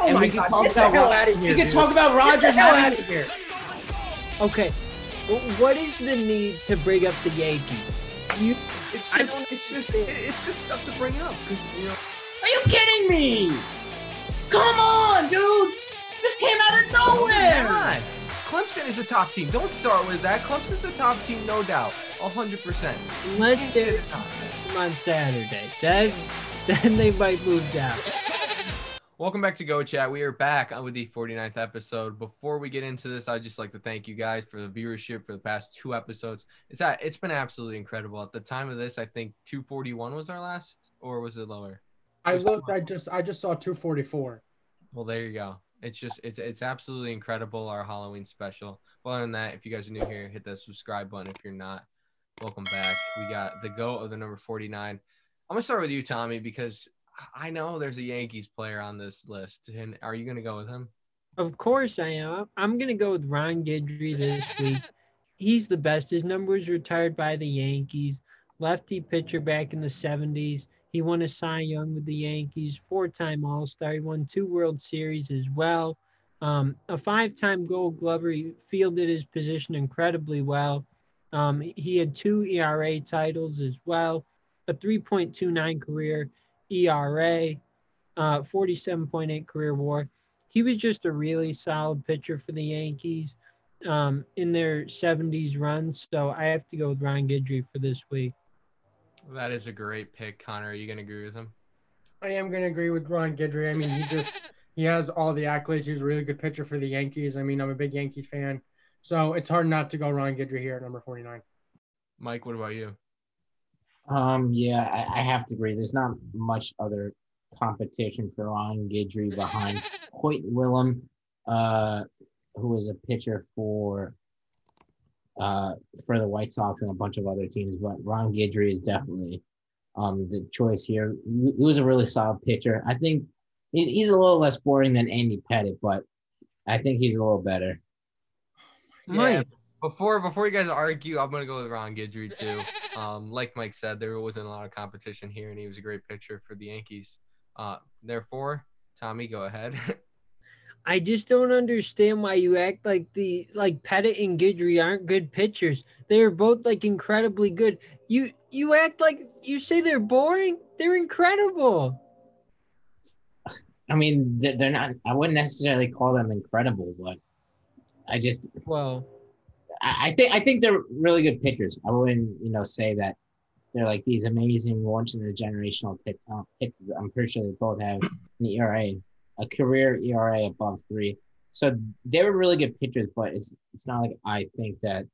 Oh and my we can God, talk get the about hell Ro- outta here, we can dude. talk about Rogers Get the hell out of here. Okay, well, what is the need to bring up the Yankees? You, It's I just, don't it's just, it- it's just stuff to bring up because you know. Are you kidding me? Come on, dude. This came out of nowhere. Not. Clemson is a top team. Don't start with that. Clemson's a top team, no doubt, hundred percent. unless say on Saturday, then then they might move down. Welcome back to Go Chat. We are back with the 49th episode. Before we get into this, I'd just like to thank you guys for the viewership for the past two episodes. It's at, it's been absolutely incredible. At the time of this, I think 241 was our last, or was it lower? I looked. I just. I just saw 244. Well, there you go. It's just it's it's absolutely incredible our Halloween special. Well, other than that, if you guys are new here, hit that subscribe button. If you're not, welcome back. We got the goat of the number 49. I'm gonna start with you, Tommy, because I know there's a Yankees player on this list. And are you gonna go with him? Of course I am. I'm gonna go with Ron Guidry this week. He's the best. His number was retired by the Yankees. Lefty pitcher back in the 70s. He won a Cy Young with the Yankees, four-time All-Star. He won two World Series as well. Um, a five-time Gold Glover. He fielded his position incredibly well. Um, he had two ERA titles as well, a 3.29 career ERA, uh, 47.8 career WAR. He was just a really solid pitcher for the Yankees um, in their 70s run. So I have to go with Ron Guidry for this week. That is a great pick, Connor. Are you gonna agree with him? I am going to agree with Ron Guidry. I mean, he just he has all the accolades. He's a really good pitcher for the Yankees. I mean, I'm a big Yankee fan, so it's hard not to go Ron Guidry here at number 49. Mike, what about you? Um, yeah, I, I have to agree. There's not much other competition for Ron Guidry behind Hoyt Wilhelm, uh, who was a pitcher for uh, for the White Sox and a bunch of other teams. But Ron Guidry is definitely um, the choice here. He he was a really solid pitcher. I think he's a little less boring than Andy Pettitte, but I think he's a little better. Mike, Before before you guys argue, I'm gonna go with Ron Guidry too. Um, like Mike said, there wasn't a lot of competition here, and he was a great pitcher for the Yankees. Uh, therefore, Tommy, go ahead. I just don't understand why you act like the like Pettitte and Guidry aren't good pitchers. They're both like incredibly good. You you act like you say they're boring. They're incredible. I mean, they're they're not. I wouldn't necessarily call them incredible, but I just Well, I I think I think they're really good pitchers. I wouldn't, you know, say that they're like these amazing once in a generational type talent pitchers. I'm pretty sure they both have an ERA, a career ERA above three. So they were really good pitchers, but it's it's not like I think that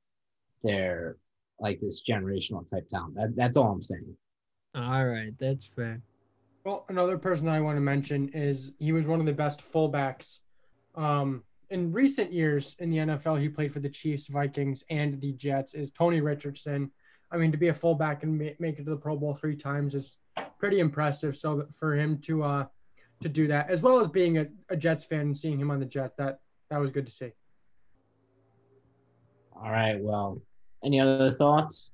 they're like this generational type talent. That, that's all I'm saying. all right, that's fair. Well, another person that I want to mention is he was one of the best fullbacks um, in recent years in the NFL. He played for the Chiefs, Vikings, and the Jets. Is Tony Richardson? I mean, to be a fullback and make it to the Pro Bowl three times is pretty impressive. So for him to uh, to do that, as well as being a, a Jets fan and seeing him on the Jets, that that was good to see. All right. Well, any other thoughts?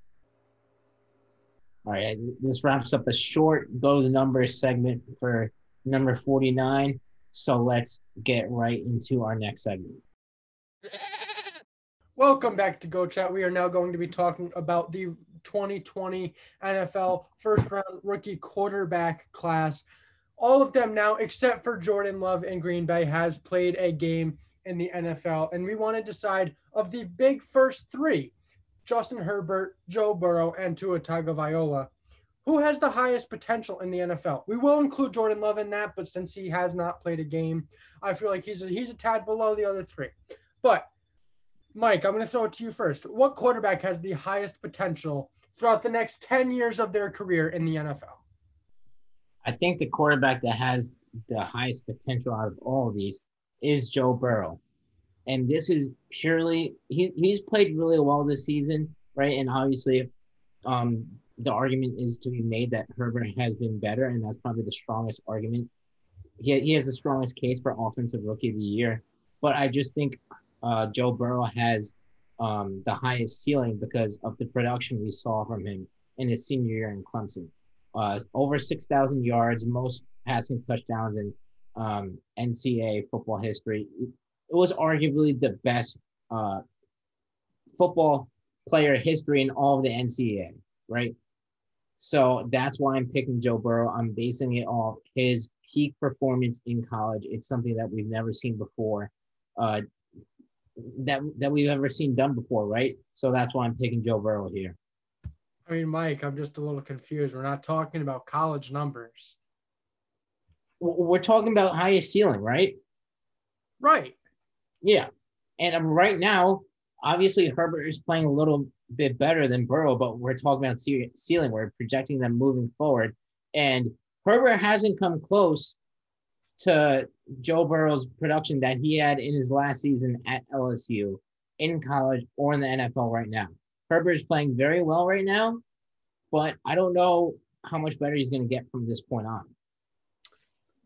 All right. This wraps up a short go the numbers segment for number 49. So let's get right into our next segment. Welcome back to Go Chat. We are now going to be talking about the 2020 NFL first round rookie quarterback class. All of them now, except for Jordan Love in Green Bay, has played a game in the NFL. And we want to decide of the big first three Justin Herbert, Joe Burrow, and Tua Tagovailoa. Who has the highest potential in the NFL? We will include Jordan Love in that, but since he has not played a game, I feel like he's a, he's a tad below the other three. But Mike, I'm going to throw it to you first. What quarterback has the highest potential throughout the next 10 years of their career in the NFL? I think the quarterback that has the highest potential out of all of these is Joe Burrow. And this is purely he, he's played really well this season, right? And obviously um the argument is to be made that Herbert has been better, and that's probably the strongest argument. He, he has the strongest case for offensive rookie of the year. But I just think uh, Joe Burrow has um, the highest ceiling because of the production we saw from him in his senior year in Clemson. Uh, over 6,000 yards, most passing touchdowns, in um, NCAA football history. It was arguably the best uh, football player history in all of the NCAA, right? So that's why I'm picking Joe Burrow. I'm basing it off his peak performance in college. It's something that we've never seen before, uh, that that we've ever seen done before, right? So that's why I'm picking Joe Burrow here. I mean, Mike, I'm just a little confused. We're not talking about college numbers. We're talking about highest ceiling, right? Right. Yeah. And right now, obviously Herbert is playing a little bit better than Burrow, but we're talking about ceiling. We're projecting them moving forward. And Herbert hasn't come close to Joe Burrow's production that he had in his last season at LSU, in college, or in the NFL right now. Herbert is playing very well right now, but I don't know how much better he's going to get from this point on.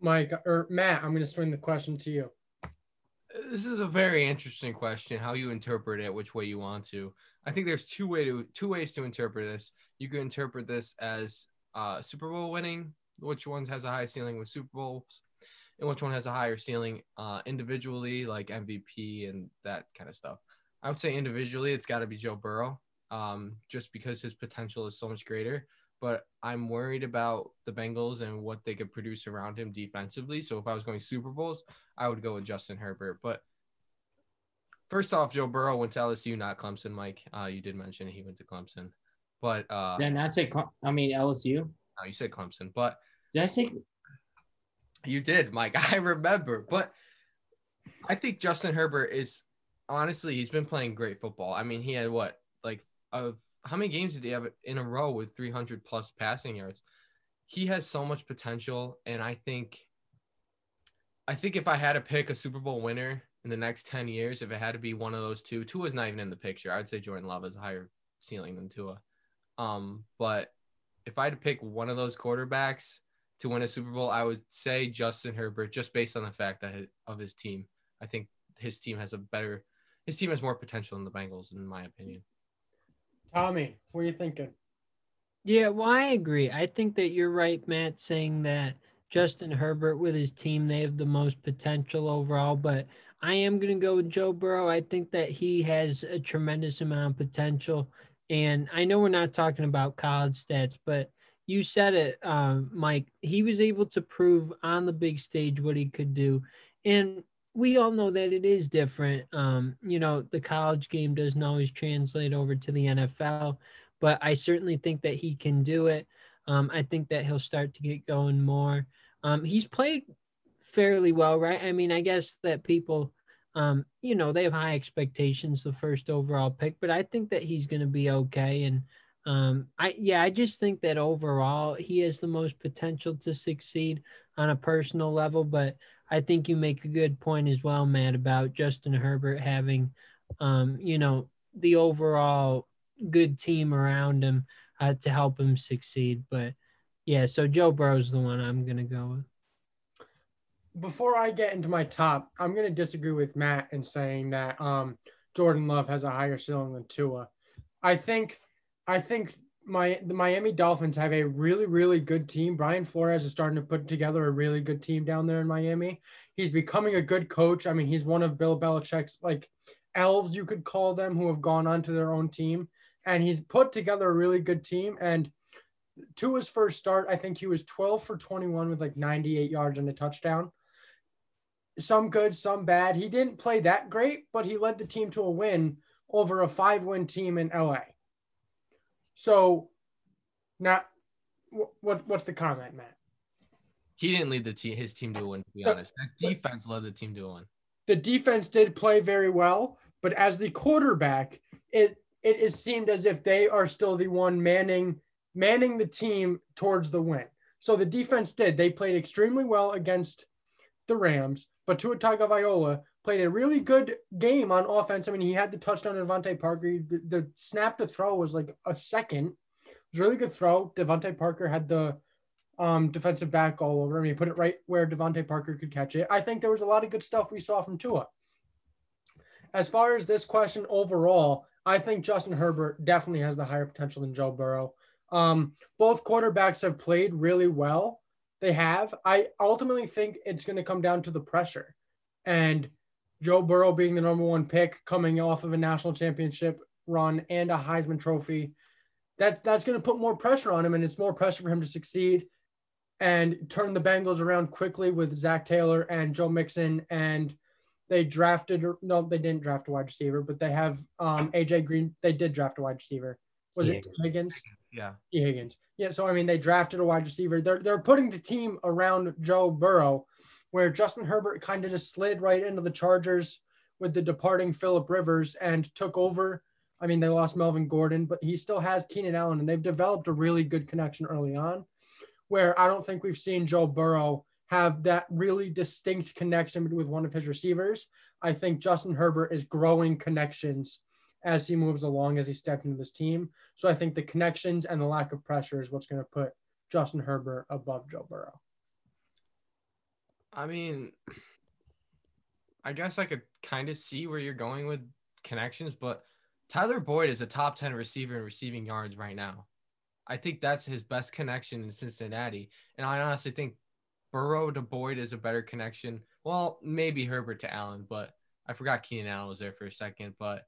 Mike or Matt, I'm going to swing the question to you. This is a very interesting question. How you interpret it, which way you want to. I think there's two way to two ways to interpret this. You can interpret this as uh, Super Bowl winning, which one has a high ceiling with Super Bowls, and which one has a higher ceiling uh, individually, like MVP and that kind of stuff. I would say individually, it's got to be Joe Burrow, um, just because his potential is so much greater but I'm worried about the Bengals and what they could produce around him defensively. So if I was going Super Bowls, I would go with Justin Herbert. But first off, Joe Burrow went to LSU, not Clemson. Mike, uh, you did mention he went to Clemson, but uh, did I not say? I mean LSU. No, you said Clemson, but did I say? You did, Mike. I remember, but I think Justin Herbert is honestly he's been playing great football. I mean, he had what like a how many games did he have in a row with 300 plus passing yards? He has so much potential, and I think, I think if I had to pick a Super Bowl winner in the next 10 years, if it had to be one of those two, Tua's not even in the picture. I'd say Jordan Love has a higher ceiling than Tua. Um, but if I had to pick one of those quarterbacks to win a Super Bowl, I would say Justin Herbert, just based on the fact that his, of his team. I think his team has a better, his team has more potential than the Bengals, in my opinion. Tommy, what are you thinking? Yeah, well, I agree. I think that you're right, Matt, saying that Justin Herbert with his team, they have the most potential overall. But I am going to go with Joe Burrow. I think that he has a tremendous amount of potential. And I know we're not talking about college stats, but you said it, um, Mike. He was able to prove on the big stage what he could do. And we all know that it is different. Um, you know, the college game doesn't always translate over to the NFL, but I certainly think that he can do it. Um, I think that he'll start to get going more. Um, he's played fairly well, right? I mean, I guess that people, um, you know, they have high expectations, the first overall pick, but I think that he's going to be okay. And um, I, yeah, I just think that overall he has the most potential to succeed on a personal level, but I think you make a good point as well, Matt, about Justin Herbert having, um, you know, the overall good team around him uh, to help him succeed. But yeah, so Joe Burrow's the one I'm going to go with. Before I get into my top, I'm going to disagree with Matt in saying that um, Jordan Love has a higher ceiling than Tua. I think, I think my the Miami Dolphins have a really really good team. Brian Flores is starting to put together a really good team down there in Miami. He's becoming a good coach. I mean, he's one of Bill Belichick's like elves you could call them who have gone on to their own team and he's put together a really good team and to his first start, I think he was 12 for 21 with like 98 yards and a touchdown. Some good, some bad. He didn't play that great, but he led the team to a win over a five win team in LA. So now what what's the comment, Matt? He didn't lead the team his team to a win, to be honest. That defense led the team to a win. The defense did play very well, but as the quarterback, it it, it seemed as if they are still the one manning manning the team towards the win. So the defense did. They played extremely well against the Rams, but Tua Tagovailoa played a really good game on offense. I mean, he had the touchdown on DeVante Parker. The, the, snap to throw was like a second. It was a really good throw. DeVante Parker had the um, defensive back all over him. He put it right where DeVante Parker could catch it. I think there was a lot of good stuff we saw from Tua. As far as this question overall, I think Justin Herbert definitely has the higher potential than Joe Burrow. Um, both quarterbacks have played really well. They have. I ultimately think it's going to come down to the pressure. And Joe Burrow being the number one pick coming off of a national championship run and a Heisman trophy, that, that's going to put more pressure on him. And it's more pressure for him to succeed and turn the Bengals around quickly with Zac Taylor and Joe Mixon. And they drafted, no, they didn't draft a wide receiver, but they have um, AJ Green. They did draft a wide receiver. Was Yeah. it Higgins? Yeah. Higgins. Yeah, so I mean, they drafted a wide receiver. They're they're putting the team around Joe Burrow, where Justin Herbert kind of just slid right into the Chargers with the departing Philip Rivers and took over. I mean, they lost Melvin Gordon, but he still has Keenan Allen, and they've developed a really good connection early on. Where I don't think we've seen Joe Burrow have that really distinct connection with one of his receivers. I think Justin Herbert is growing connections as he moves along as he stepped into this team. So I think the connections and the lack of pressure is what's going to put Justin Herbert above Joe Burrow. I mean, I guess I could kind of see where you're going with connections, but Tyler Boyd is a top 10 receiver in receiving yards right now. I think that's his best connection in Cincinnati. And I honestly think Burrow to Boyd is a better connection. Well, maybe Herbert to Allen, but I forgot Keenan Allen was there for a second. But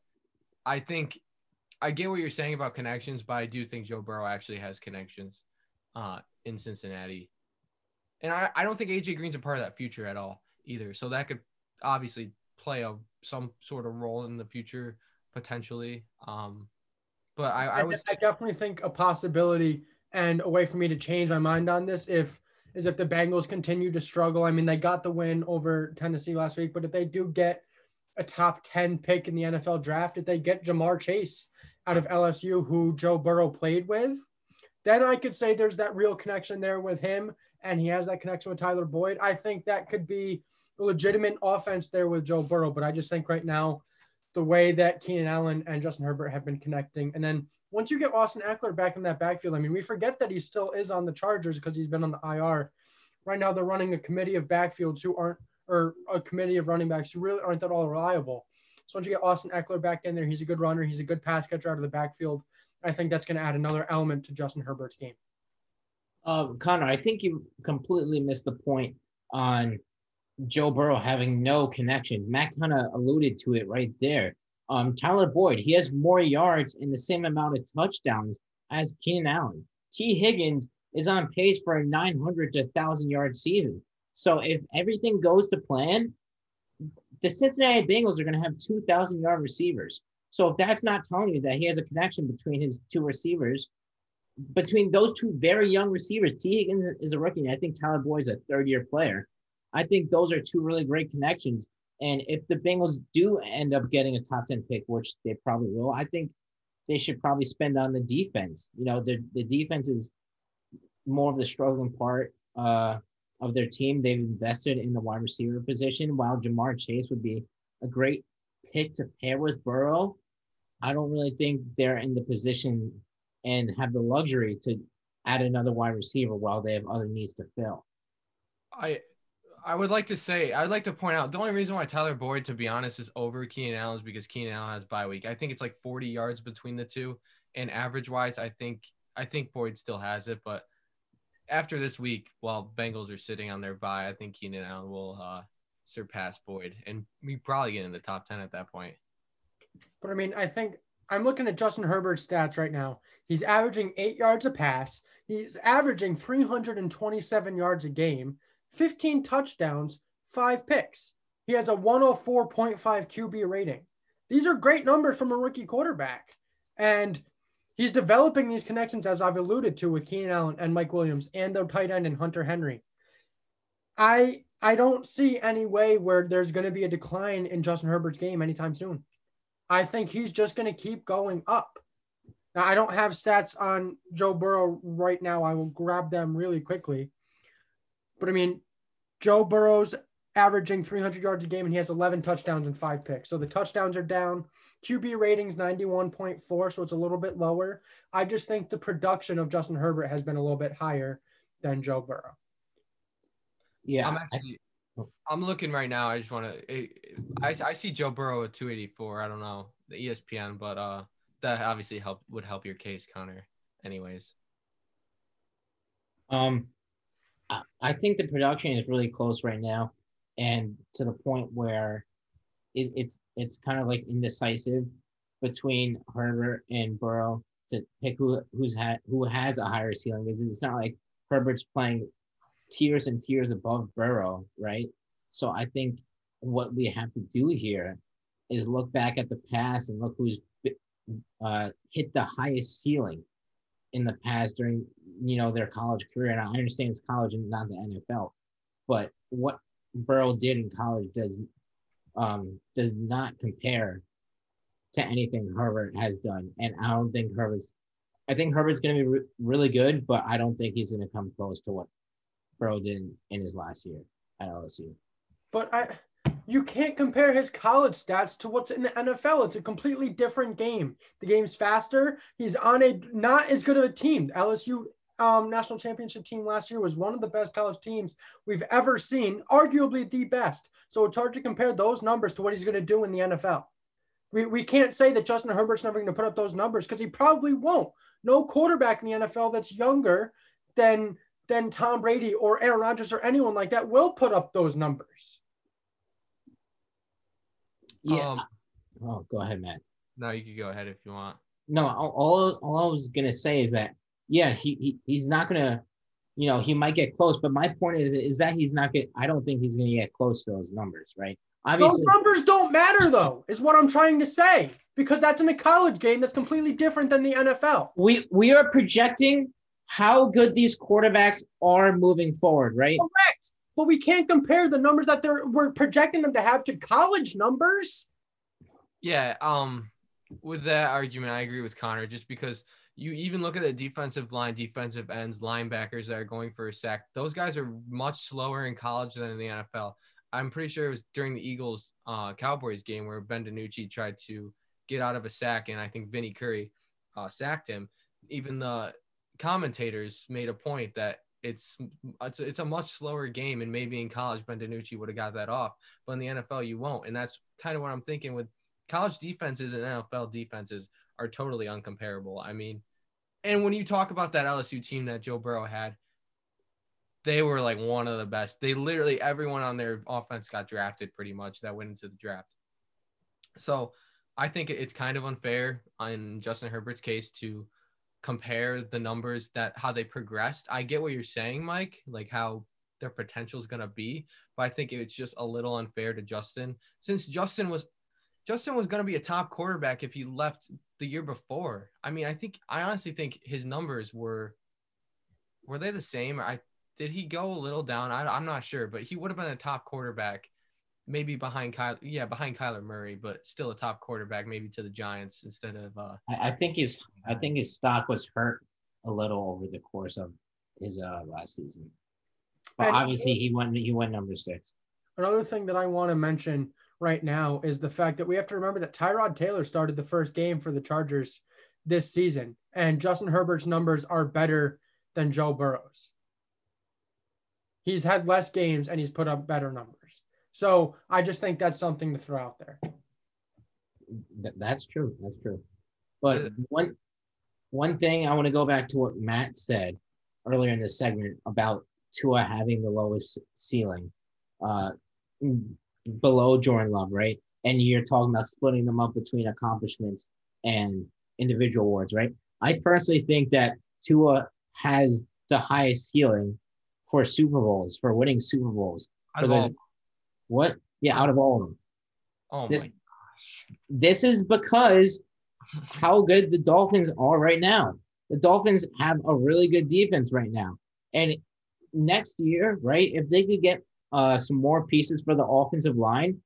I think I get what you're saying about connections, but I do think Joe Burrow actually has connections uh, in Cincinnati. And I, I don't think AJ Green's a part of that future at all either. So that could obviously play a some sort of role in the future potentially. Um, but I, I would I definitely think a possibility and a way for me to change my mind on this if is if the Bengals continue to struggle. I mean, they got the win over Tennessee last week, but if they do get a top 10 pick in the NFL draft, if they get Ja'Marr Chase out of LSU, who Joe Burrow played with, then I could say there's that real connection there with him, and he has that connection with Tyler Boyd. I think that could be a legitimate offense there with Joe Burrow, but I just think right now, the way that Keenan Allen and Justin Herbert have been connecting, and then once you get Austin Ekeler back in that backfield, I mean, we forget that he still is on the Chargers because he's been on the IR. Right now, they're running a committee of backfields who aren't, or a committee of running backs who really aren't that all reliable. So once you get Austin Ekeler back in there, he's a good runner. He's a good pass catcher out of the backfield. I think that's going to add another element to Justin Herbert's game. Uh, Connor, I think you completely missed the point on Joe Burrow having no connections. Matt kind of alluded to it right there. Um, Tyler Boyd, he has more yards and the same amount of touchdowns as Keenan Allen. Tee Higgins is on pace for a 900 to 1,000 yard season. So if everything goes to plan, the Cincinnati Bengals are going to have 2,000 yard receivers. So if that's not telling you that he has a connection between his two receivers, between those two very young receivers, Tee Higgins is a rookie, and I think Tyler Boyd's a third year player. I think those are two really great connections. And if the Bengals do end up getting a top 10 pick, which they probably will, I think they should probably spend on the defense. You know, the, the defense is more of the struggling part uh, of their team. They've invested in the wide receiver position, while Ja'Marr Chase would be a great pick to pair with Burrow. I don't really think they're in the position and have the luxury to add another wide receiver while they have other needs to fill. I I would like to say I'd like to point out the only reason why Tyler Boyd, to be honest, is over Keenan Allen is because Keenan Allen has bye week. I think it's like 40 yards between the two, and average wise, I think I think Boyd still has it. But after this week, while Bengals are sitting on their bye, I think Keenan Allen will uh, surpass Boyd and we probably get in the top 10 at that point. But I mean, I think I'm looking at Justin Herbert's stats right now. He's averaging eight yards a pass. He's averaging 327 yards a game, 15 touchdowns, five picks. He has a 104.5 QB rating. These are great numbers from a rookie quarterback. And he's developing these connections, as I've alluded to, with Keenan Allen and Mike Williams and the tight end and Hunter Henry. I I don't see any way where there's going to be a decline in Justin Herbert's game anytime soon. I think he's just going to keep going up. Now, I don't have stats on Joe Burrow right now. I will grab them really quickly. But I mean, Joe Burrow's averaging 300 yards a game and he has 11 touchdowns and five picks. So the touchdowns are down. QB rating's 91.4, so it's a little bit lower. I just think the production of Justin Herbert has been a little bit higher than Joe Burrow. Yeah, I'm actually, I'm looking right now. I just want to. I, I see Joe Burrow at 284. I don't know the ESPN, but uh, that obviously help would help your case, Connor. Anyways, Um, I- I think the production is really close right now, and to the point where it, it's it's kind of like indecisive between Herbert and Burrow to pick who who's had who has a higher ceiling. It's, it's not like Herbert's playing tiers and tiers above Burrow, right? So I think what we have to do here is look back at the past and look who's uh, hit the highest ceiling in the past during you know their college career. And I understand it's college and not the NFL, but what Burrow did in college does um, does not compare to anything Herbert has done. And I don't think Herbert's. I think Herbert's going to be re- really good, but I don't think he's going to come close to what Burrow did in, in his last year at LSU. But I, you can't compare his college stats to what's in the NFL. It's a completely different game. The game's faster. He's on a not as good of a team. LSU um, national championship team last year was one of the best college teams we've ever seen, arguably the best. So it's hard to compare those numbers to what he's going to do in the NFL. We, we can't say that Justin Herbert's never going to put up those numbers because he probably won't. No quarterback in the NFL that's younger than than Tom Brady or Aaron Rodgers or anyone like that will put up those numbers. Yeah. Um, oh, go ahead, Matt. no, you could go ahead if you want. No, all, all, all I was gonna say is that yeah, he, he he's not gonna, you know, he might get close, but my point is is that he's not get. I don't think he's gonna get close to those numbers, right? Obviously, Those numbers don't matter though, is what I'm trying to say. Because that's in a college game that's completely different than the NFL. we we are projecting how good these quarterbacks are moving forward, right? Correct. But we can't compare the numbers that they're we're projecting them to have to college numbers. Yeah, um, with that argument, I agree with Connor. Just because you even look at the defensive line, defensive ends, linebackers that are going for a sack, those guys are much slower in college than in the NFL. I'm pretty sure it was during the Eagles uh, Cowboys game where Ben DiNucci tried to get out of a sack, and I think Vinny Curry uh, sacked him. Even the commentators made a point that it's it's it's a much slower game, and maybe in college Ben DiNucci would have got that off, but in the NFL you won't, and that's kind of what I'm thinking with college defenses and NFL defenses are totally uncomparable. I mean, and when you talk about that LSU team that Joe Burrow had, they were like one of the best. They literally everyone on their offense got drafted pretty much that went into the draft. So I think it's kind of unfair in Justin Herbert's case to compare the numbers that how they progressed. I get what you're saying, Mike, like how their potential is going to be, but I think it's just a little unfair to Justin since Justin was Justin was going to be a top quarterback if he left the year before. I mean, I think I honestly think his numbers were were they the same? I did he go a little down? I, I'm not sure, but he would have been a top quarterback, maybe behind Kyle. Yeah, behind Kyler Murray, but still a top quarterback, maybe to the Giants instead of. uh I, I think his I think his stock was hurt a little over the course of his uh last season. But obviously he went he went number six. Another thing that I want to mention right now is the fact that we have to remember that Tyrod Taylor started the first game for the Chargers this season, and Justin Herbert's numbers are better than Joe Burrow's. He's had less games and he's put up better numbers. So I just think that's something to throw out there. That's true. That's true. But one one thing I want to go back to what Matt said earlier in the segment about Tua having the lowest ceiling, uh, below Jordan Love, right? And you're talking about splitting them up between accomplishments and individual awards, right? I personally think that Tua has the highest ceiling for Super Bowls, for winning Super Bowls. Out of all, What? Yeah, out of all of them. oh this- my gosh. This is because how good the Dolphins are right now. The Dolphins have a really good defense right now. And next year, right, if they could get uh, some more pieces for the offensive line,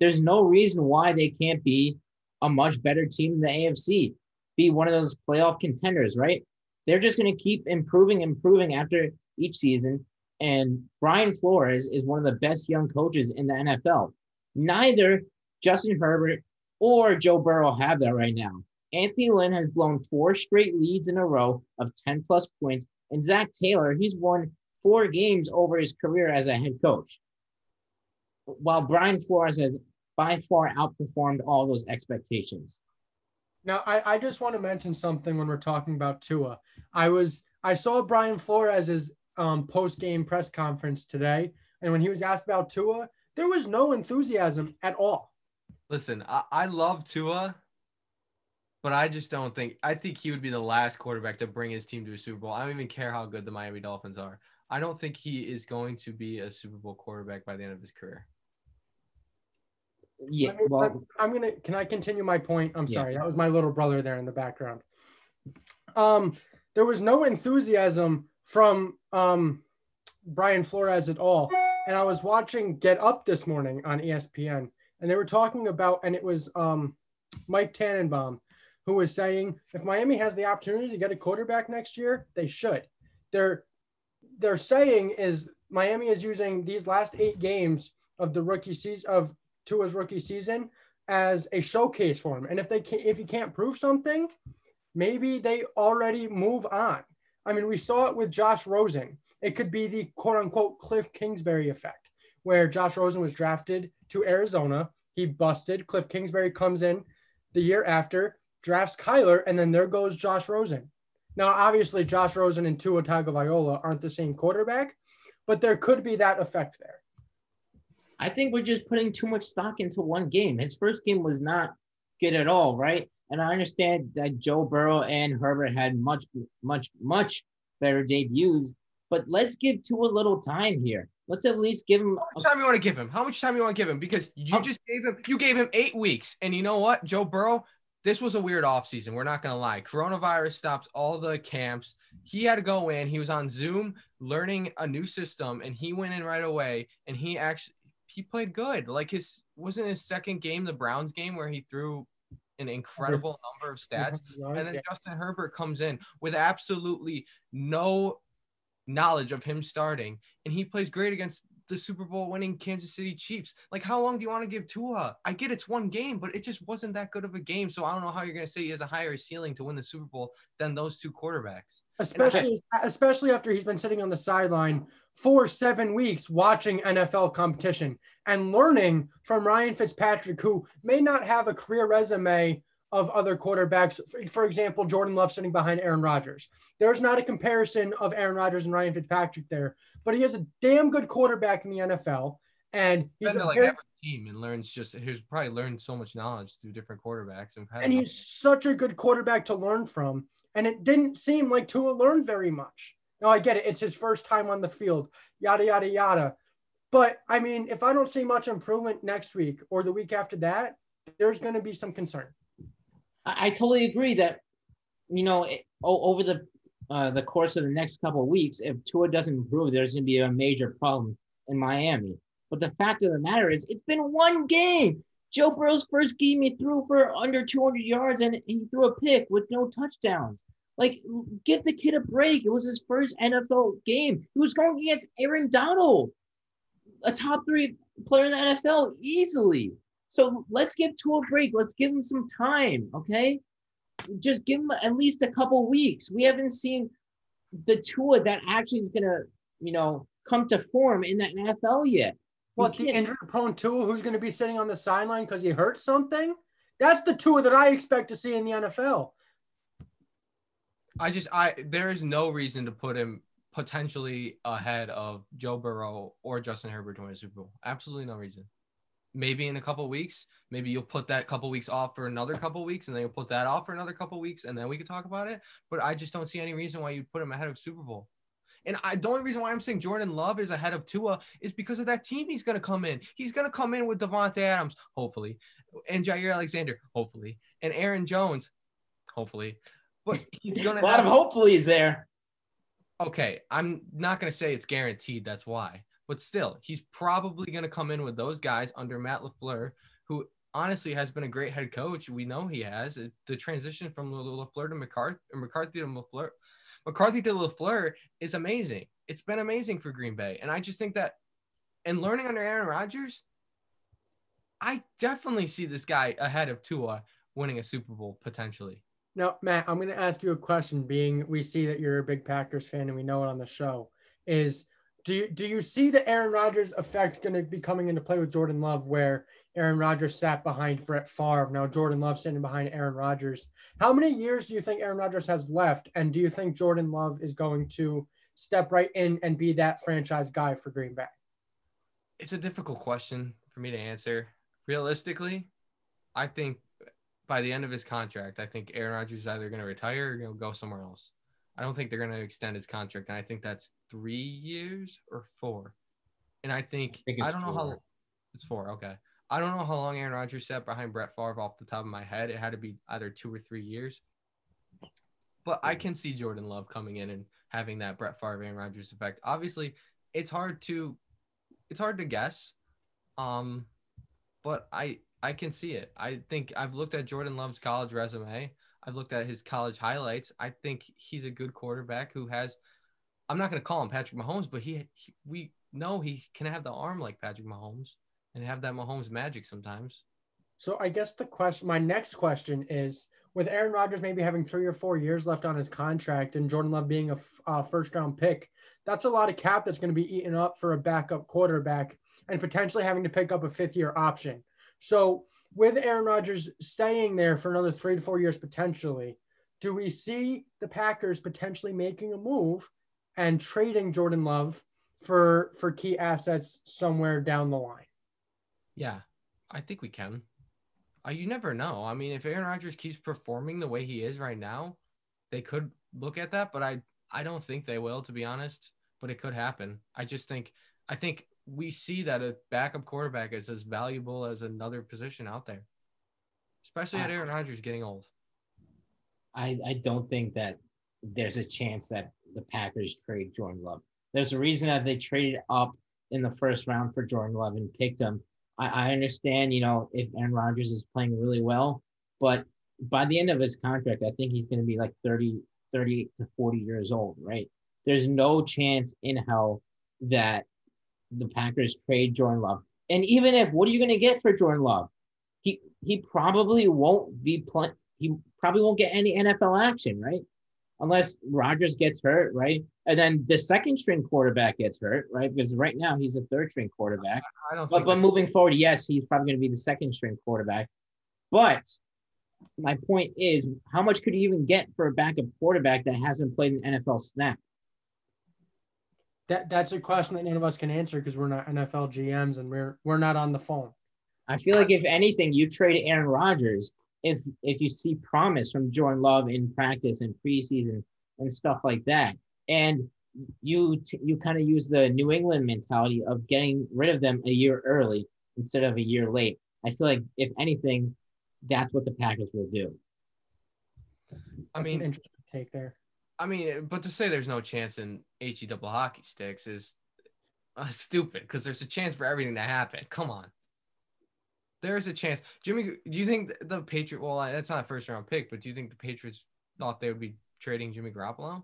there's no reason why they can't be a much better team in the AFC, be one of those playoff contenders, right? They're just going to keep improving, improving after each season. And Brian Flores is one of the best young coaches in the NFL. Neither Justin Herbert or Joe Burrow have that right now. Anthony Lynn has blown four straight leads in a row of 10 plus points. And Zac Taylor, he's won four games over his career as a head coach. While Brian Flores has by far outperformed all those expectations. Now, I, I just want to mention something when we're talking about Tua. I was I saw Brian Flores's um, post game press conference today, and when he was asked about Tua, there was no enthusiasm at all. Listen, I, I love Tua, but I just don't think I think he would be the last quarterback to bring his team to a Super Bowl. I don't even care how good the Miami Dolphins are. I don't think he is going to be a Super Bowl quarterback by the end of his career. Yeah, well, I'm, I'm gonna. Can I continue my point? I'm Yeah. sorry. That was my little brother there in the background. Um, there was no enthusiasm from um, Brian Flores at all. And I was watching Get Up this morning on ESPN, and they were talking about, and it was um, Mike Tannenbaum who was saying if Miami has the opportunity to get a quarterback next year, they should. They're they're saying is Miami is using these last eight games of the rookie season of Tua's rookie season as a showcase for him. And if they can if he can't prove something, maybe they already move on. I mean, we saw it with Josh Rosen. It could be the quote unquote Cliff Kingsbury effect, where Josh Rosen was drafted to Arizona. He busted. Cliff Kingsbury comes in the year after, drafts Kyler, and then there goes Josh Rosen. Now, obviously, Josh Rosen and Tua Tagovailoa aren't the same quarterback, but there could be that effect there. I think we're just putting too much stock into one game. His first game was not good at all, right? And I understand that Joe Burrow and Herbert had much, much, much better debuts, but let's give Tua a little time here. Let's at least give him. How much time you want to give him? How much time you want to give him? Because you Oh. just gave him you gave him eight weeks, and you know what, Joe Burrow, this was a weird offseason. We're not gonna lie. Coronavirus stopped all the camps. He had to go in. He was on Zoom learning a new system, and he went in right away. And he actually he played good. Like his wasn't his second game the Browns game where he threw an incredible number of stats. And then Justin Herbert comes in with absolutely no knowledge of him starting, and he plays great against the Super Bowl winning Kansas City Chiefs. Like, how long do you want to give Tua? I get it's one game, but it just wasn't that good of a game. So I don't know how you're going to say he has a higher ceiling to win the Super Bowl than those two quarterbacks. especially especially after he's been sitting on the sideline for seven weeks watching NFL competition and learning from Ryan Fitzpatrick, who may not have a career resume of other quarterbacks. For, for example, Jordan Love sitting behind Aaron Rodgers. There's not a comparison of Aaron Rodgers and Ryan Fitzpatrick there, but he has a damn good quarterback in the NFL, and he's He's a like very- every team and learns just he's probably learned so much knowledge through different quarterbacks and, and he's such a good quarterback to learn from. And it didn't seem like Tua learned very much. Now I get it; it's his first time on the field, yada yada yada. But I mean, if I don't see much improvement next week or the week after that, there's going to be some concern. I, totally agree that, you know, it, over the uh, the course of the next couple of weeks, if Tua doesn't improve, there's going to be a major problem in Miami. But the fact of the matter is, it's been one game. Joe Burrow's first game, he threw for under 200 yards and he threw a pick with no touchdowns. Like, give the kid a break. It was his first NFL game. He was going against Aaron Donald, a top three player in the NFL, easily. So let's give Tua a break. Let's give him some time, okay? Just give him at least a couple weeks. We haven't seen the Tua that actually is gonna, you know, come to form in that NFL yet. You What the can't- injury-prone Tua, who's going to be sitting on the sideline because he hurt something? That's the Tua that I expect to see in the NFL. I just I there is no reason to put him potentially ahead of Joe Burrow or Justin Herbert to win a Super Bowl. Absolutely no reason. Maybe in a couple weeks, maybe you'll put that couple weeks off for another couple weeks, and then you'll put that off for another couple weeks, and then we could talk about it. But I just don't see any reason why you'd put him ahead of Super Bowl. And I, the only reason why I'm saying Jordan Love is ahead of Tua is because of that team he's going to come in. He's going to come in with Davante Adams, hopefully, and Jaire Alexander, hopefully, and Aaron Jones, hopefully. But he's going A to lot of hopefullys there. okay, I'm not going to say it's guaranteed. That's why. But still, he's probably going to come in with those guys under Matt LaFleur, who honestly has been a great head coach. We know he has. It- The transition from La- LaFleur to McCarthy, McCarthy to LaFleur, McCarthy to LaFleur is amazing. It's been amazing for Green Bay. And I just think that, and learning under Aaron Rodgers, I definitely see this guy ahead of Tua winning a Super Bowl potentially. Now, Matt, I'm going to ask you a question. Being we see that you're a big Packers fan and we know it on the show, is do you, do you see the Aaron Rodgers effect going to be coming into play with Jordan Love, where Aaron Rodgers sat behind Brett Favre, now Jordan Love sitting behind Aaron Rodgers? How many years do you think Aaron Rodgers has left, and do you think Jordan Love is going to step right in and be that franchise guy for Green Bay? It's a difficult question for me to answer. Realistically, I think by the end of his contract, I think Aaron Rodgers is either going to retire or going to go somewhere else. I don't think they're going to extend his contract, and I think that's three years or four. And I think I, think I don't know four. how it's four. Okay, I don't know how long Aaron Rodgers sat behind Brett Favre off the top of my head. It had to be either two or three years. But I can see Jordan Love coming in and having that Brett Favre Aaron Rodgers effect. Obviously, it's hard to it's hard to guess. Um, but I I can see it. I think I've looked at Jordan Love's college resume. I've looked at his college highlights. I think he's a good quarterback who has. I'm not going to call him Patrick Mahomes, but he, he we know he can have the arm like Patrick Mahomes and have that Mahomes magic sometimes. So I guess the question, my next question is, with Aaron Rodgers maybe having three or four years left on his contract and Jordan Love being a first round pick, that's a lot of cap that's going to be eaten up for a backup quarterback and potentially having to pick up a fifth year option. So with Aaron Rodgers staying there for another three to four years potentially, do we see the Packers potentially making a move and trading Jordan Love for for key assets somewhere down the line? Yeah, I think we can. Uh, you never know. I mean, if Aaron Rodgers keeps performing the way he is right now, they could look at that, but I I don't think they will, to be honest. But it could happen. I just think I think we see that a backup quarterback is as valuable as another position out there, especially at Aaron Rodgers getting old. I, I don't think that there's a chance that the Packers trade Jordan Love. There's a reason that they traded up in the first round for Jordan Love and picked him. I, I understand, you know, if Aaron Rodgers is playing really well, but by the end of his contract, I think he's going to be like 30, 38 to 40 years old, right? There's no chance in hell that the Packers trade Jordan Love. And even if, what are you going to get for Jordan Love? He he probably won't be playing. He probably won't get any NFL action, right? Unless Rodgers gets hurt, right? And then the second string quarterback gets hurt, right? Because right now he's a third string quarterback. I don't But but moving forward, yes, he's probably going to be the second string quarterback. But my point is, how much could you even get for a backup quarterback that hasn't played an NFL snap? That that's a question that none of us can answer because we're not NFL GMs and we're we're not on the phone. I feel like if anything, you trade Aaron Rodgers if if you see promise from Jordan Love in practice and preseason and stuff like that, and you t- you kind of use the New England mentality of getting rid of them a year early instead of a year late. I feel like if anything, that's what the Packers will do. I mean, interesting take there. I mean, but to say there's no chance in he double hockey sticks is uh, stupid because there's a chance for everything to happen. Come on. There's a chance. Jimmy, do you think the Patriot? Well, that's not a first round pick, but do you think the Patriots thought they would be trading Jimmy Garoppolo?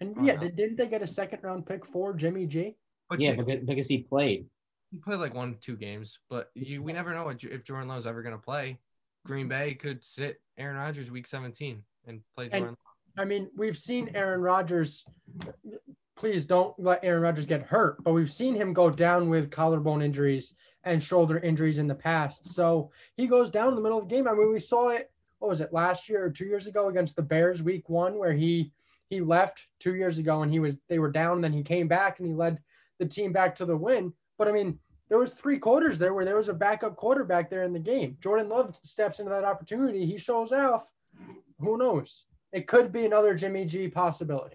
And yeah, no. they- didn't they get a second round pick for Jimmy G? But yeah, you- because, because he played. he played like one, two games, but you we never know what, if Jordan Love's ever going to play. Green Bay could sit Aaron Rodgers week 17 and play And- Jordan. I mean, we've seen Aaron Rodgers. Please don't let Aaron Rodgers get hurt, but we've seen him go down with collarbone injuries and shoulder injuries in the past. So he goes down in the middle of the game. I mean, we saw it. What was it last year or two years ago against the Bears, Week One, where he he left two years ago and he was they were down, and then he came back and he led the team back to the win. But I mean, there was three quarters there where there was a backup quarterback there in the game. Jordan Love steps into that opportunity. He shows off. Who knows? It could be another Jimmy G possibility.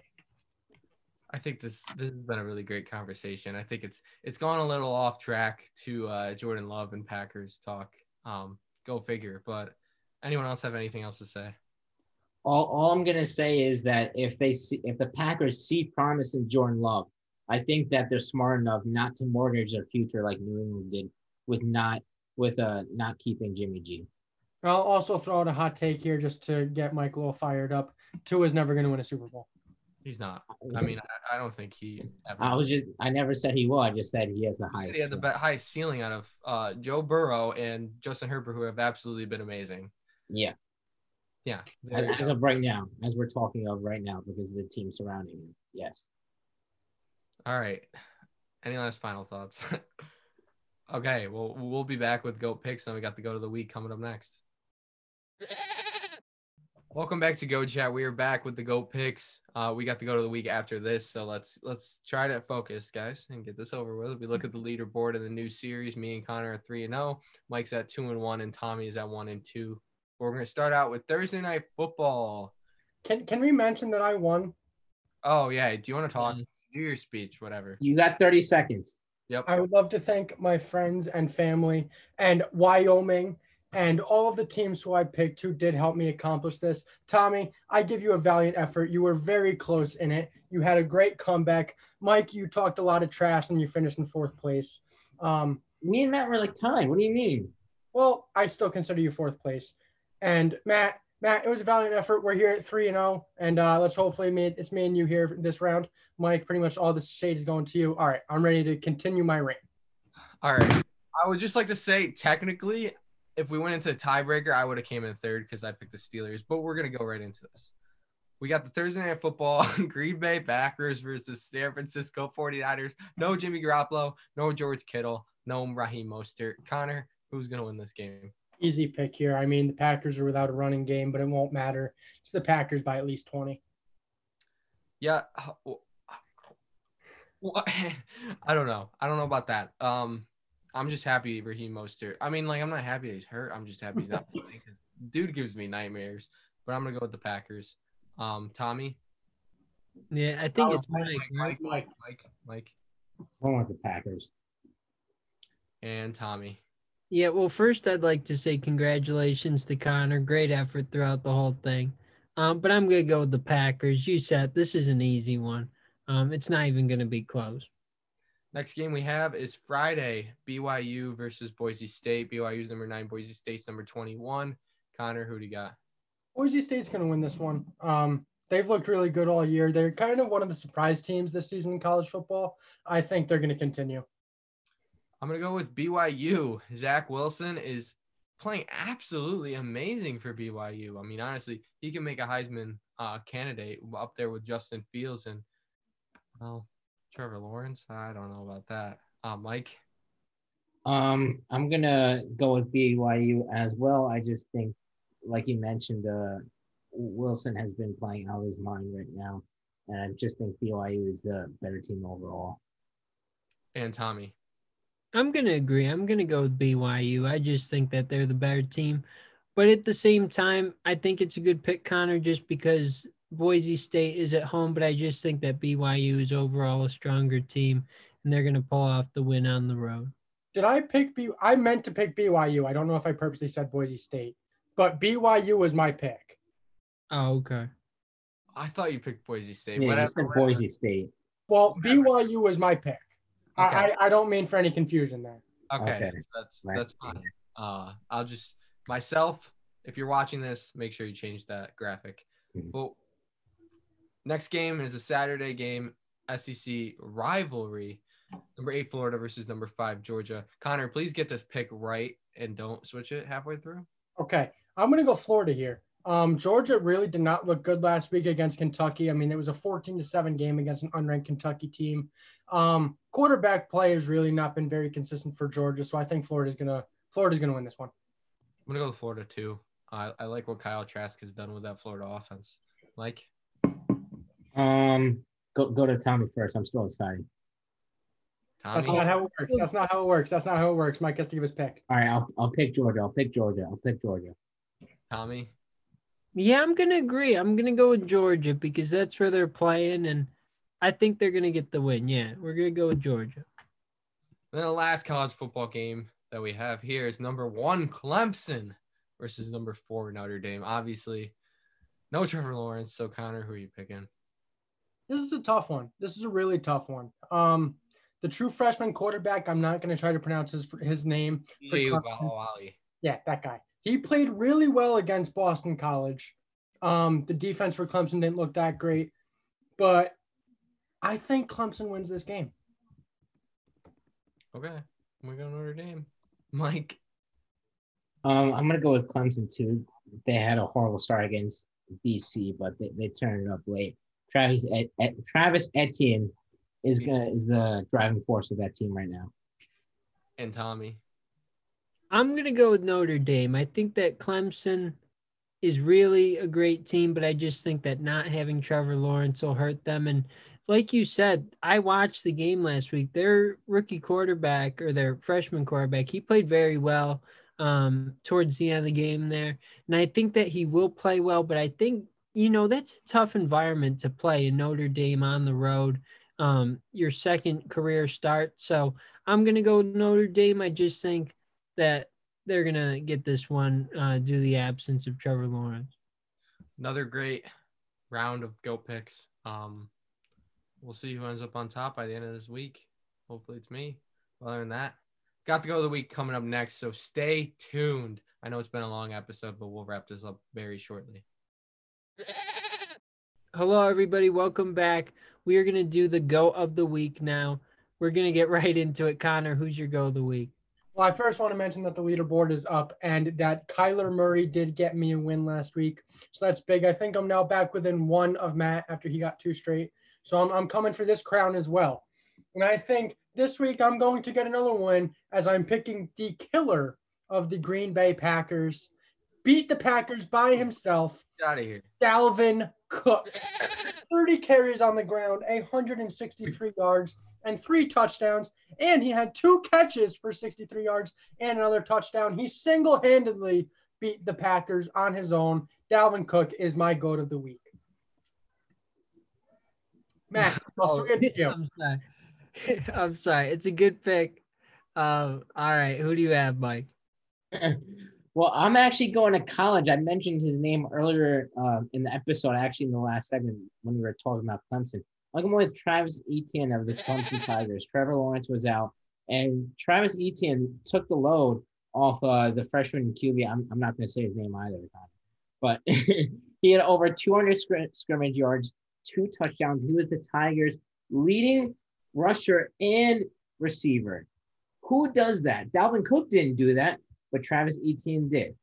I think this this has been a really great conversation. I think it's it's gone a little off track to uh, Jordan Love and Packers talk. Um, go figure. But anyone else have anything else to say? All, all I'm gonna say is that if they see if the Packers see promise in Jordan Love, I think that they're smart enough not to mortgage their future like New England did with not with uh not keeping Jimmy G. I'll also throw out a hot take here just to get Mike a little fired up. Tua's never going to win a Super Bowl. He's not. I mean, I, I don't think he ever. I was just I never said he will. I just said he has the highest. he had the be- highest ceiling out of uh, Joe Burrow and Justin Herbert, who have absolutely been amazing. Yeah, Yeah. there you as of right now, as we're talking of right now, because of the team surrounding him. Yes. All right. Any last final thoughts? okay. Well, we'll be back with Goat Picks, and we got the Go to the Week coming up next. Welcome back to Go Chat. We are back with the Goat picks. Uh, we got to go to the week after this, so let's let's try to focus, guys, and get this over with. We look at the leaderboard in the new series. Me and Connor are three and zero. Mike's at two and one, and Tommy is at one and two. We're gonna start out with Thursday night football. Can can we mention that I won? Oh yeah, do you want to talk? Do your speech, whatever. You got 30 seconds. Yep. I would love to thank my friends and family and Wyoming and all of the teams who I picked who did help me accomplish this. Tommy, I give you a valiant effort. You were very close in it. You had a great comeback. Mike, you talked a lot of trash and you finished in fourth place. Um, Me and Matt were like tied. What do you mean? well, I still consider you fourth place. And Matt, Matt, it was a valiant effort. We're here at three and zero, and uh, let's hopefully me, it's me and you here this round. Mike, pretty much all the shade is going to you. All right, I'm ready to continue my reign. All right. I would just like to say, technically, if we went into a tiebreaker, I would have came in third because I picked the Steelers. But we're gonna go right into this. We got the Thursday night football, Green Bay Packers versus San Francisco 49ers. No Jimmy Garoppolo, no George Kittle, no Raheem Mostert. Connor, who's gonna win this game? Easy pick here. I mean, the Packers are without a running game, but it won't matter. It's the Packers by at least 20. Yeah. I don't know. I don't know about that. Um, I'm just happy Raheem Mostert. I mean, like, I'm not happy that he's hurt. I'm just happy he's not playing. 'cause Dude gives me nightmares. But I'm gonna go with the Packers. Um, Tommy. Yeah, I think Oh, it's Mike. right? Mike, Mike, Mike, Mike, Going with the Packers. and Tommy. Yeah, well, first I'd like to say congratulations to Connor. Great effort throughout the whole thing. Um, but I'm gonna go with the Packers. You said this is an easy one. Um, it's not even gonna be close. Next game we have is Friday. BYU versus Boise State. BYU's number nine. Boise State's number 21. Connor, who do you got? Boise State's going to win this one. Um, they've looked really good all year. They're kind of one of the surprise teams this season in college football. I think they're going to continue. I'm gonna go with BYU. Zach Wilson is playing absolutely amazing for BYU. I mean, honestly, he can make a Heisman uh, candidate up there with Justin Fields and well, Trevor Lawrence. I don't know about that. Uh, Mike. Um, I'm gonna go with BYU as well. I just think, like you mentioned, uh, Wilson has been playing out of his mind right now, and I just think BYU is the better team overall. and Tommy. I'm gonna agree. I'm gonna go with BYU. I just think that they're the better team. But at the same time, I think it's a good pick, Connor, just because Boise State is at home. But I just think that BYU is overall a stronger team, and they're gonna pull off the win on the road. Did I pick B? I meant to pick BYU. I don't know if I purposely said Boise State, but BYU was my pick. Oh, okay. I thought you picked Boise State. Yeah, whatever. you said whatever. Boise State. Well, BYU was my pick. I, Okay. I, I don't mean for any confusion there. Okay, Okay. that's that's fine. Uh, I'll just myself. If you're watching this, make sure you change that graphic. Mhm. Next game is a Saturday game, SEC rivalry. Number eight Florida versus number five Georgia. Connor, please get this pick right and don't switch it halfway through. Okay, I'm going to go Florida here. Um, Georgia really did not look good last week against Kentucky. I mean, it was a 14 to 7 game against an unranked Kentucky team. Um, quarterback play has really not been very consistent for Georgia, so I think Florida's gonna Florida's gonna win this one. I'm gonna go with Florida too. I I like what Kyle Trask has done with that Florida offense. Mike, Um, go go to Tommy first. I'm still excited. That's not how it works. That's not how it works. That's not how it works. Mike has to give his pick. All right, I'll I'll pick Georgia. I'll pick Georgia. I'll pick Georgia. Tommy, Yeah, I'm gonna agree. I'm gonna go with Georgia because that's where they're playing, and I think they're gonna get the win. Yeah, we're gonna go with Georgia. then the last college football game that we have here is number one Clemson versus number four Notre Dame. Obviously, no Trevor Lawrence. So Connor, who are you picking? This is a tough one. This is a really tough one. Um, the true freshman quarterback. I'm not going to try to pronounce his his name. For DJ Yeah, that guy. He played really well against Boston College. Um, the defense for Clemson didn't look that great, but I think Clemson wins this game. Okay, we go to Notre Dame. Mike, Um, I'm gonna go with Clemson too. They had a horrible start against BC, but they, they turned it up late. Travis Et, Et, Travis Etienne is gonna is the driving force of that team right now. and Tommy. I'm gonna go with Notre Dame. I think that Clemson is really a great team, but I just think that not having Trevor Lawrence will hurt them. And like you said, I watched the game last week. Their rookie quarterback or their freshman quarterback, he played very well um, towards the end of the game there. And I think that he will play well, but I think, you know, that's a tough environment to play in Notre Dame on the road, um, your second career start. So I'm going to go Notre Dame. I just think that they're going to get this one uh, due to the absence of Trevor Lawrence. Another great round of go picks. Um, we'll see who ends up on top by the end of this week. Hopefully, it's me. Other than that, got to go of the week coming up next. So stay tuned. I know it's been a long episode, but we'll wrap this up very shortly. Hello, everybody. Welcome back. We are going to do the go of the week now. We're going to get right into it. Connor, who's your go of the week? Well, I first want to mention that the leaderboard is up and that Kyler Murray did get me a win last week. So that's big. I think I'm now back within one of Matt after he got two straight. So I'm, I'm coming for this crown as well. And I think this week I'm going to get another win as I'm picking the killer of the Green Bay Packers. Beat the Packers by himself. Get out of here. Dalvin Cook. 30 carries on the ground, 163 yards, and three touchdowns. And he had two catches for 63 yards and another touchdown. He single handedly beat the Packers on his own. Dalvin Cook is my goat of the week. Matt, oh, I'm sorry. I'm sorry. It's a good pick. Um, all right. Who do you have, Mike? Well, I'm actually going to college. I mentioned his name earlier uh, in the episode, actually in the last segment when we were talking about Clemson. I'm going with Travis Etienne of the Clemson Tigers. Trevor Lawrence was out, and Travis Etienne took the load off uh, the freshman QB. I'm, I'm not going to say his name either, but he had over 200 scrim- scrimmage yards, two touchdowns. He was the Tigers' leading rusher and receiver. Who does that? Dalvin Cook didn't do that, but Travis Etienne did.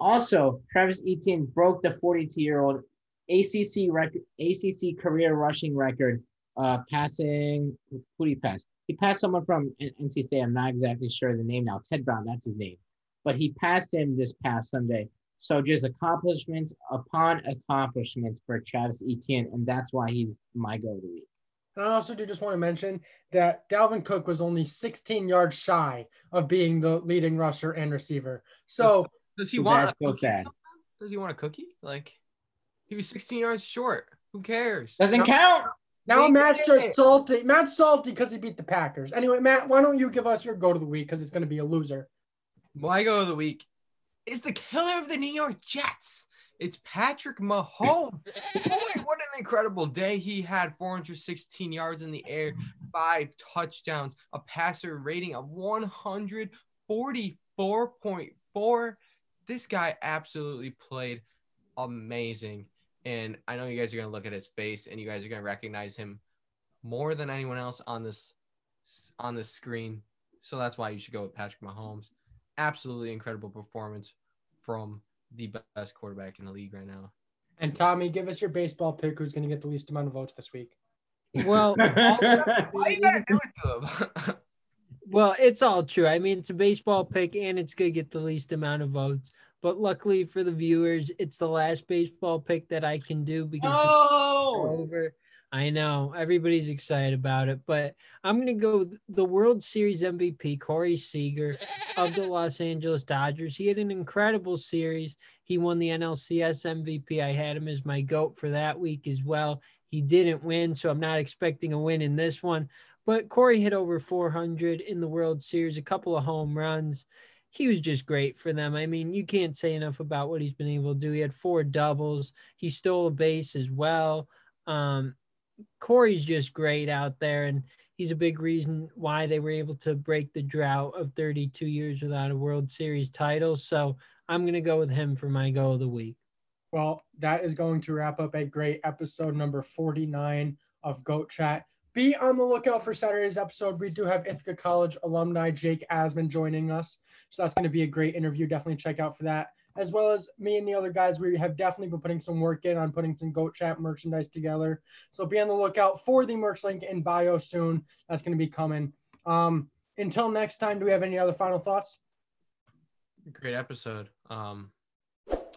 Also, Travis Etienne broke the 42-year-old ACC record, ACC career rushing record, uh, passing. Who did he pass? He passed someone from NC State. I'm not exactly sure the name now. Ted Brown, that's his name. But he passed him this past Sunday. So just accomplishments upon accomplishments for Travis Etienne, and that's why he's my go to week. And I also do just want to mention that Dalvin Cook was only 16 yards shy of being the leading rusher and receiver. So does, does he want a cookie? Does he want a cookie? Like he was 16 yards short. Who cares? Doesn't now, count. Now Matt's just salty. Matt's salty because he beat the Packers. Anyway, Matt, why don't you give us your go to the week because it's going to be a loser. My go of the week is the killer of the New York Jets. It's Patrick Mahomes. Boy, what an incredible day he had 416 yards in the air, five touchdowns, a passer rating of 144.4. This guy absolutely played amazing. And I know you guys are going to look at his face and you guys are going to recognize him more than anyone else on this on the screen. So that's why you should go with Patrick Mahomes. Absolutely incredible performance from the best quarterback in the league right now. And Tommy, give us your baseball pick. Who's going to get the least amount of votes this week? Well, why you gotta do it to him? well, it's all true. I mean, it's a baseball pick, and it's going to get the least amount of votes. But luckily for the viewers, it's the last baseball pick that I can do because oh! it's over. I know everybody's excited about it, but I'm going to go the World Series MVP, Corey Seager of the Los Angeles Dodgers. He had an incredible series. He won the NLCS MVP. I had him as my GOAT for that week as well. He didn't win, so I'm not expecting a win in this one. But Corey hit over 400 in the World Series, a couple of home runs. He was just great for them. I mean, you can't say enough about what he's been able to do. He had four doubles. He stole a base as well. Um, Corey's just great out there, and he's a big reason why they were able to break the drought of 32 years without a World Series title. So I'm going to go with him for my go of the week. Well, that is going to wrap up a great episode number 49 of Goat Chat. Be on the lookout for Saturday's episode. We do have Ithaca College alumni Jake Asman joining us. So that's going to be a great interview. Definitely check out for that as well as me and the other guys. We have definitely been putting some work in on putting some Goat Chat merchandise together. So be on the lookout for the merch link in bio soon. That's going to be coming. Um, until next time, do we have any other final thoughts? Great episode. Um,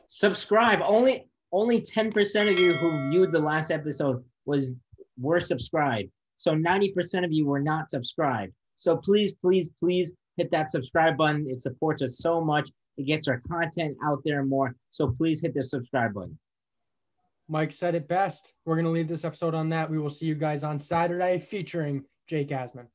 subscribe. Only only 10% of you who viewed the last episode was were subscribed. So 90% of you were not subscribed. So please, please, please hit that subscribe button. It supports us so much. It gets our content out there more. So please hit the subscribe button. Mike said it best. We're going to leave this episode on that. We will see you guys on Saturday featuring Jake Asman.